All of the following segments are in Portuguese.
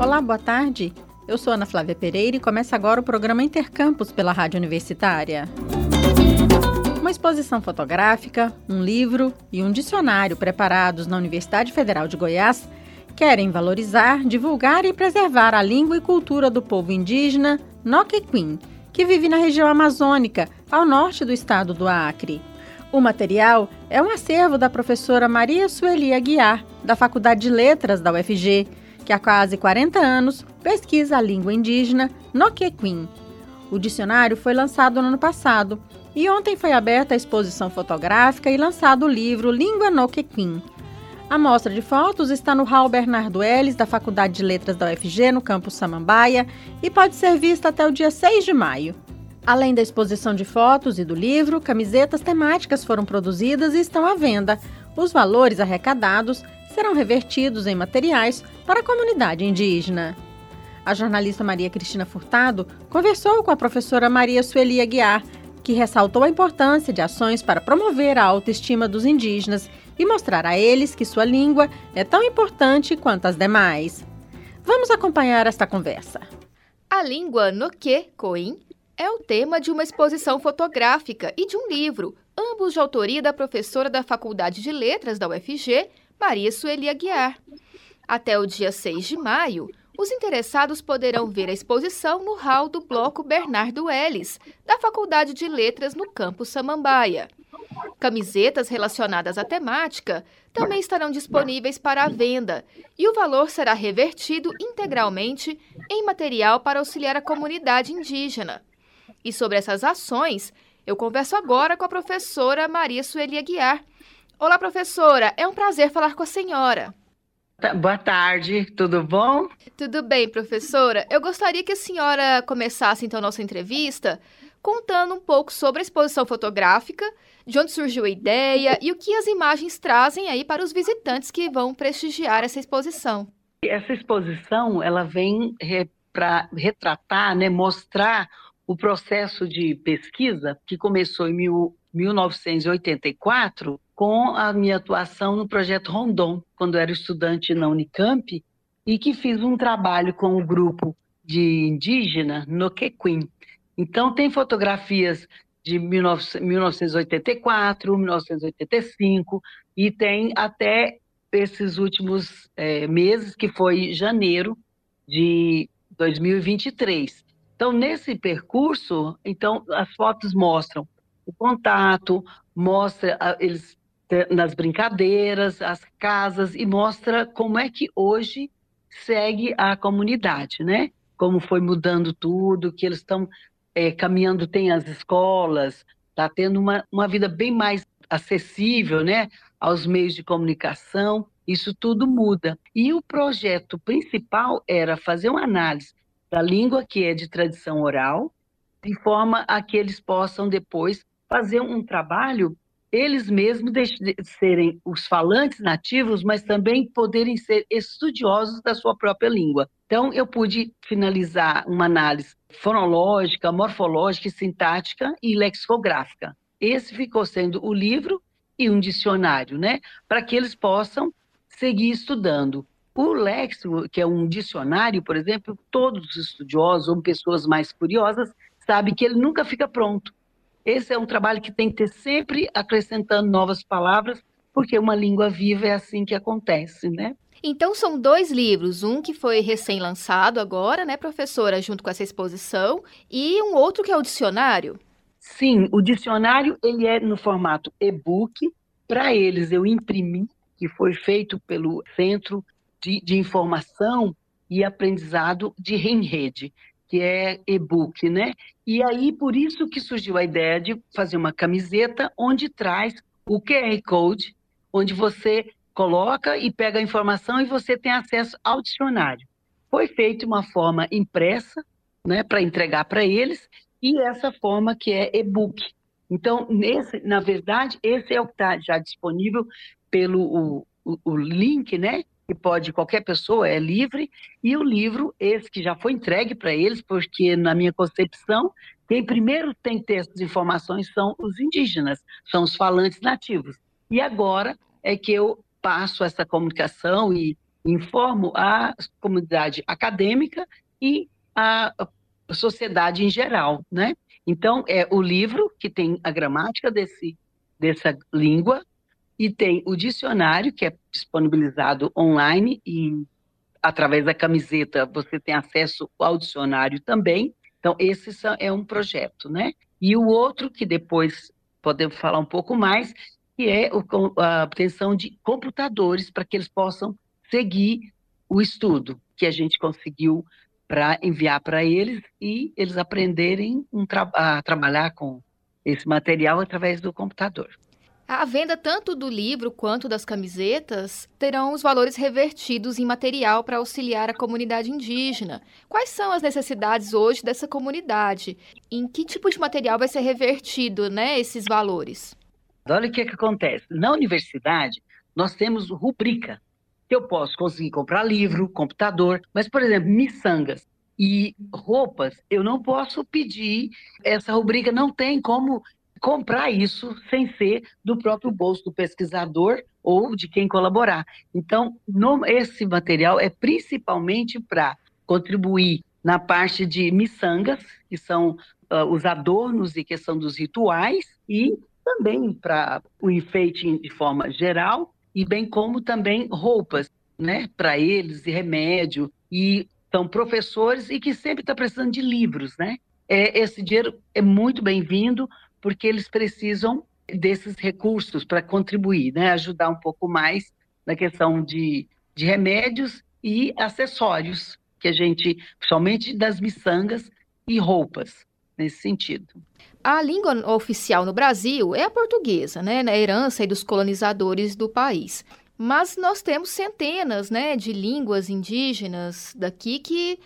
Olá, boa tarde. Eu sou Ana Flávia Pereira e começa agora o programa Intercampus pela Rádio Universitária. Uma exposição fotográfica, um livro e um dicionário preparados na Universidade Federal de Goiás querem valorizar, divulgar e preservar a língua e cultura do povo indígena Noquequim, que vive na região amazônica, ao norte do estado do Acre. O material é um acervo da professora Maria Sueli Aguiar, da Faculdade de Letras da UFG, que há quase 40 anos pesquisa a língua indígena Noquequim. O dicionário foi lançado no ano passado e ontem foi aberta a exposição fotográfica e lançado o livro Língua Noquequim. A mostra de fotos está no Hall Bernardo Ellis, da Faculdade de Letras da UFG, no campus Samambaia, e pode ser vista até o dia 6 de maio. Além da exposição de fotos e do livro, camisetas temáticas foram produzidas e estão à venda. Os valores arrecadados serão revertidos em materiais para a comunidade indígena. A jornalista Maria Cristina Furtado conversou com a professora Maria Sueli Aguiar, que ressaltou a importância de ações para promover a autoestima dos indígenas e mostrar a eles que sua língua é tão importante quanto as demais. Vamos acompanhar esta conversa. A língua Noque Coim é o tema de uma exposição fotográfica e de um livro, ambos de autoria da professora da Faculdade de Letras da UFG, Maria Sueli Aguiar. Até o dia 6 de maio, os interessados poderão ver a exposição no hall do Bloco Bernardo Ellis, da Faculdade de Letras no campus Samambaia. Camisetas relacionadas à temática também estarão disponíveis para a venda e o valor será revertido integralmente em material para auxiliar a comunidade indígena. E sobre essas ações, eu converso agora com a professora Maria Sueli Aguiar, Olá, professora. É um prazer falar com a senhora. Tá, boa tarde, tudo bom? Tudo bem, professora. Eu gostaria que a senhora começasse então a nossa entrevista contando um pouco sobre a exposição fotográfica, de onde surgiu a ideia e o que as imagens trazem aí para os visitantes que vão prestigiar essa exposição. Essa exposição, ela vem re, para retratar, né, mostrar o processo de pesquisa que começou em mil, 1984 com a minha atuação no projeto Rondon, quando eu era estudante na Unicamp, e que fiz um trabalho com o grupo de indígena no Quequim. Então, tem fotografias de 1984, 1985, e tem até esses últimos é, meses, que foi janeiro de 2023. Então, nesse percurso, então as fotos mostram o contato, mostra eles nas brincadeiras, as casas e mostra como é que hoje segue a comunidade, né? Como foi mudando tudo, que eles estão é, caminhando, tem as escolas, está tendo uma, uma vida bem mais acessível, né? Aos meios de comunicação, isso tudo muda. E o projeto principal era fazer uma análise da língua que é de tradição oral, de forma a que eles possam depois fazer um trabalho eles mesmos serem os falantes nativos, mas também poderem ser estudiosos da sua própria língua. Então, eu pude finalizar uma análise fonológica, morfológica, sintática e lexicográfica. Esse ficou sendo o livro e um dicionário, né? Para que eles possam seguir estudando. O léxico, que é um dicionário, por exemplo, todos os estudiosos ou pessoas mais curiosas sabem que ele nunca fica pronto esse é um trabalho que tem que ter sempre acrescentando novas palavras, porque uma língua viva é assim que acontece, né? Então são dois livros, um que foi recém-lançado agora, né, professora, junto com essa exposição, e um outro que é o dicionário. Sim, o dicionário ele é no formato e-book. Para eles eu imprimi, que foi feito pelo Centro de, de Informação e Aprendizado de Renrede que é e-book, né? E aí, por isso que surgiu a ideia de fazer uma camiseta onde traz o QR Code, onde você coloca e pega a informação e você tem acesso ao dicionário. Foi feita uma forma impressa, né, para entregar para eles, e essa forma que é e-book. Então, nesse, na verdade, esse é o que está já disponível pelo o, o, o link, né, que pode qualquer pessoa, é livre, e o livro, esse que já foi entregue para eles, porque na minha concepção, quem primeiro tem ter essas informações são os indígenas, são os falantes nativos. E agora é que eu passo essa comunicação e informam a comunidade acadêmica e a sociedade em geral, né? Então, é o livro que tem a gramática desse, dessa língua e tem o dicionário, que é disponibilizado online e através da camiseta você tem acesso ao dicionário também. Então, esse é um projeto, né? E o outro, que depois podemos falar um pouco mais, que é a obtenção de computadores para que eles possam seguir o estudo que a gente conseguiu para enviar para eles e eles aprenderem um tra a trabalhar com esse material através do computador. A venda tanto do livro quanto das camisetas terão os valores revertidos em material para auxiliar a comunidade indígena. Quais são as necessidades hoje dessa comunidade? Em que tipo de material vai ser revertido, né, esses valores? Olha o que, que acontece. Na universidade, nós temos rubrica eu posso conseguir comprar livro, computador, mas, por exemplo, miçangas e roupas, eu não posso pedir, essa rubrica não tem como comprar isso sem ser do próprio bolso do pesquisador ou de quem colaborar. Então, no, esse material é principalmente para contribuir na parte de miçangas, que são uh, os adornos e questão dos rituais, e também para o enfeite de forma geral, e bem como também roupas, né, para eles, e remédio, e são professores e que sempre está precisando de livros, né? É, esse dinheiro é muito bem-vindo porque eles precisam desses recursos para contribuir, né, ajudar um pouco mais na questão de, de remédios e acessórios que a gente, somente das miçangas e roupas nesse sentido. A língua oficial no Brasil é a portuguesa, né, na herança dos colonizadores do país. Mas nós temos centenas, né, de línguas indígenas daqui que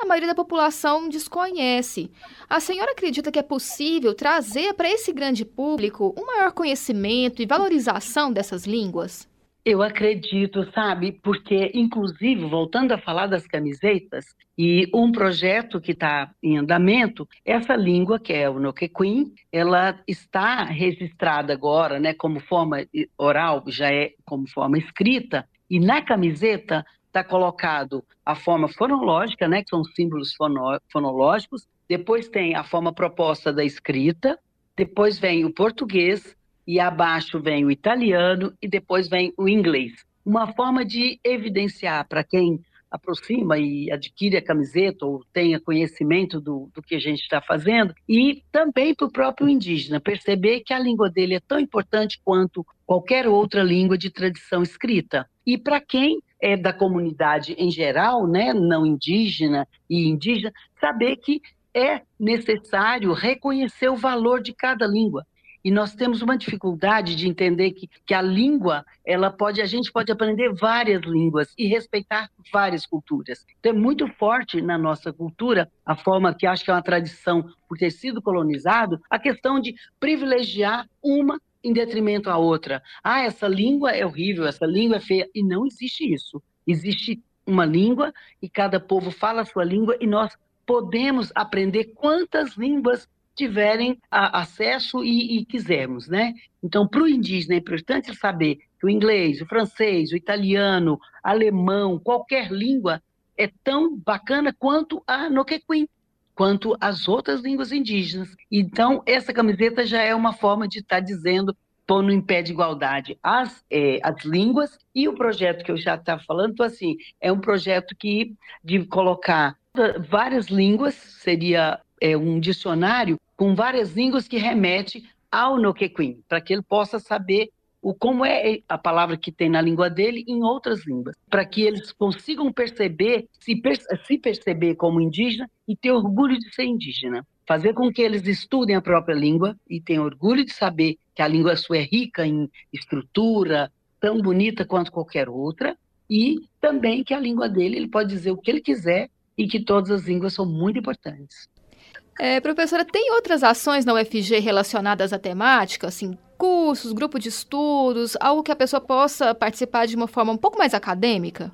a maioria da população desconhece. A senhora acredita que é possível trazer para esse grande público um maior conhecimento e valorização dessas línguas? Eu acredito, sabe? Porque, inclusive, voltando a falar das camisetas, e um projeto que está em andamento, essa língua, que é o Noquequim, ela está registrada agora, né, como forma oral, já é como forma escrita, e na camiseta está colocado a forma fonológica, né, que são símbolos fono, fonológicos, depois tem a forma proposta da escrita, depois vem o português, e abaixo vem o italiano e depois vem o inglês. Uma forma de evidenciar para quem aproxima e adquire a camiseta ou tenha conhecimento do, do que a gente está fazendo, e também para o próprio indígena perceber que a língua dele é tão importante quanto qualquer outra língua de tradição escrita. E para quem é da comunidade em geral, né, não indígena e indígena, saber que é necessário reconhecer o valor de cada língua. E nós temos uma dificuldade de entender que, que a língua, ela pode, a gente pode aprender várias línguas e respeitar várias culturas. Então é muito forte na nossa cultura a forma que acho que é uma tradição por ter sido colonizado, a questão de privilegiar uma em detrimento à outra. Ah, essa língua é horrível, essa língua é feia. E não existe isso. Existe uma língua e cada povo fala a sua língua e nós podemos aprender quantas línguas tiverem a, acesso e, e, quisermos, né? Então, para o indígena é importante saber que o inglês, o francês, o italiano, alemão, qualquer língua é tão bacana quanto a Noquequim, quanto as outras línguas indígenas. Então, essa camiseta já é uma forma de estar tá dizendo pondo em pé de igualdade as, é, as línguas e o projeto que eu já estava falando, então, assim, é um projeto que de colocar várias línguas, seria é, um dicionário com várias línguas que remete ao Noquequim, para que ele possa saber o como é a palavra que tem na língua dele em outras línguas, para que eles consigam perceber, se, se perceber como indígena e ter orgulho de ser indígena. Fazer com que eles estudem a própria língua e tenham orgulho de saber que a língua sua é rica em estrutura, tão bonita quanto qualquer outra, e também que a língua dele ele pode dizer o que ele quiser e que todas as línguas são muito importantes. É, professora, tem outras ações na UFG relacionadas à temática, assim, cursos, grupo de estudos, algo que a pessoa possa participar de uma forma um pouco mais acadêmica?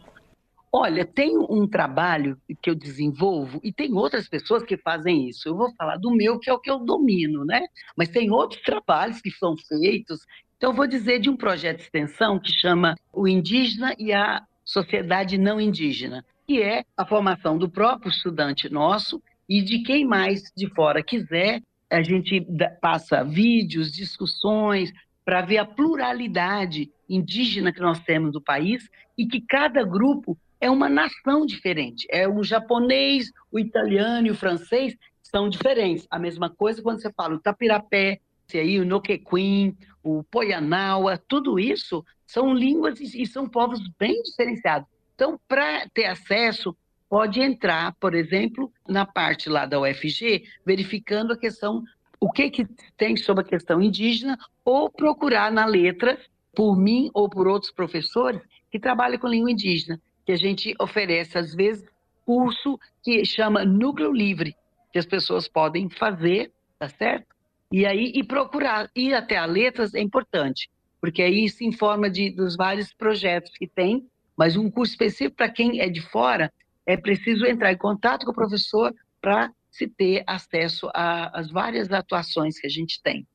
Olha, tem um trabalho que eu desenvolvo e tem outras pessoas que fazem isso. Eu vou falar do meu, que é o que eu domino, né? Mas tem outros trabalhos que são feitos. Então, eu vou dizer de um projeto de extensão que chama O Indígena e a sociedade não indígena, que é a formação do próprio estudante nosso e de quem mais de fora quiser. A gente passa vídeos, discussões, para ver a pluralidade indígena que nós temos no país e que cada grupo é uma nação diferente. É o japonês, o italiano e o francês são diferentes. A mesma coisa quando você fala o tapirapé, aí, o noquequim, o poianaua, tudo isso são línguas e são povos bem diferenciados. Então, para ter acesso, pode entrar, por exemplo, na parte lá da UFG, verificando a questão, o que, que tem sobre a questão indígena, ou procurar na letra, por mim ou por outros professores que trabalham com língua indígena, que a gente oferece, às vezes, curso que chama Núcleo Livre, que as pessoas podem fazer, tá certo? E aí, e procurar ir até a letras é importante, porque aí se informa de, dos vários projetos que tem, mas um curso específico para quem é de fora, é preciso entrar em contato com o professor para se ter acesso às várias atuações que a gente tem.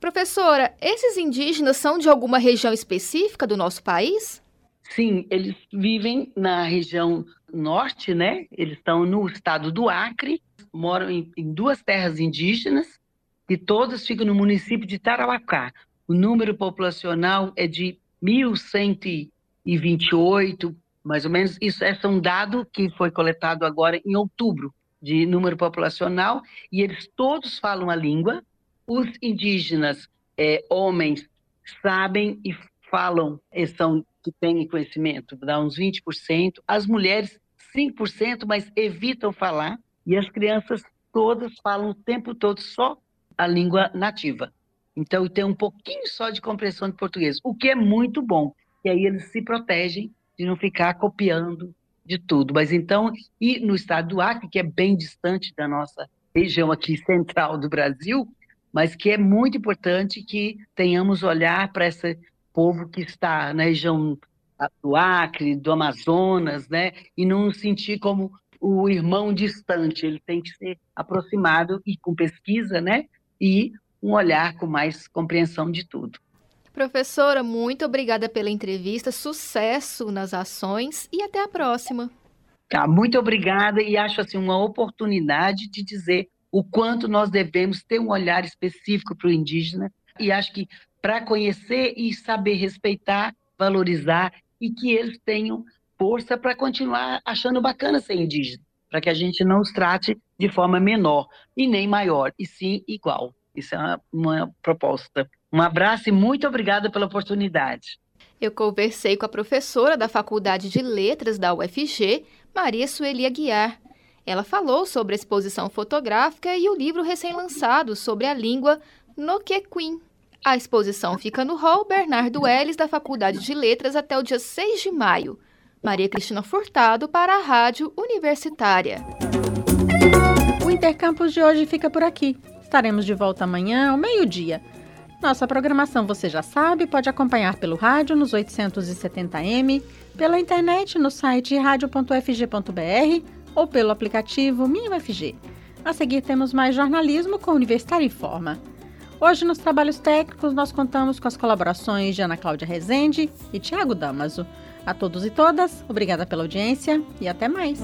Professora, esses indígenas são de alguma região específica do nosso país? Sim, eles vivem na região norte, né? Eles estão no estado do Acre, moram em, em duas terras indígenas, e todas ficam no município de Tarauacá. O número populacional é de 1.128, mais ou menos. Isso é um dado que foi coletado agora em outubro, de número populacional, e eles todos falam a língua. Os indígenas, é, homens, sabem e falam, são que têm conhecimento, dá uns 20%. As mulheres, 5%, mas evitam falar. E as crianças todas falam o tempo todo só a língua nativa. Então, tem um pouquinho só de compreensão de português, o que é muito bom, e aí eles se protegem de não ficar copiando de tudo. Mas então, e no estado do Acre, que é bem distante da nossa região aqui central do Brasil, mas que é muito importante que tenhamos olhar para esse povo que está na região do Acre, do Amazonas, né, e não sentir como o irmão distante, ele tem que ser aproximado e com pesquisa, né, e um olhar com mais compreensão de tudo. Professora, muito obrigada pela entrevista, sucesso nas ações e até a próxima. Tá, muito obrigada e acho assim uma oportunidade de dizer o quanto nós devemos ter um olhar específico para o indígena e acho que para conhecer e saber respeitar, valorizar e que eles tenham força para continuar achando bacana ser indígena, para que a gente não os trate de forma menor e nem maior, e sim igual. Isso é uma, uma proposta. Um abraço e muito obrigada pela oportunidade. Eu conversei com a professora da Faculdade de Letras da UFG, Maria Sueli Aguiar. Ela falou sobre a exposição fotográfica e o livro recém-lançado sobre a língua Noquequim. A exposição fica no Hall Bernardo Ellis da Faculdade de Letras até o dia 6 de maio. Maria Cristina Furtado para a Rádio Universitária. O Intercampus de hoje fica por aqui. Estaremos de volta amanhã ao meio-dia. Nossa programação você já sabe, pode acompanhar pelo rádio nos 870m, pela internet no site radio.fg.br ou pelo aplicativo MinUFG. A seguir temos mais jornalismo com Universitário em Forma. Hoje nos trabalhos técnicos nós contamos com as colaborações de Ana Cláudia Rezende e Tiago Damaso. A todos e todas, obrigada pela audiência e até mais.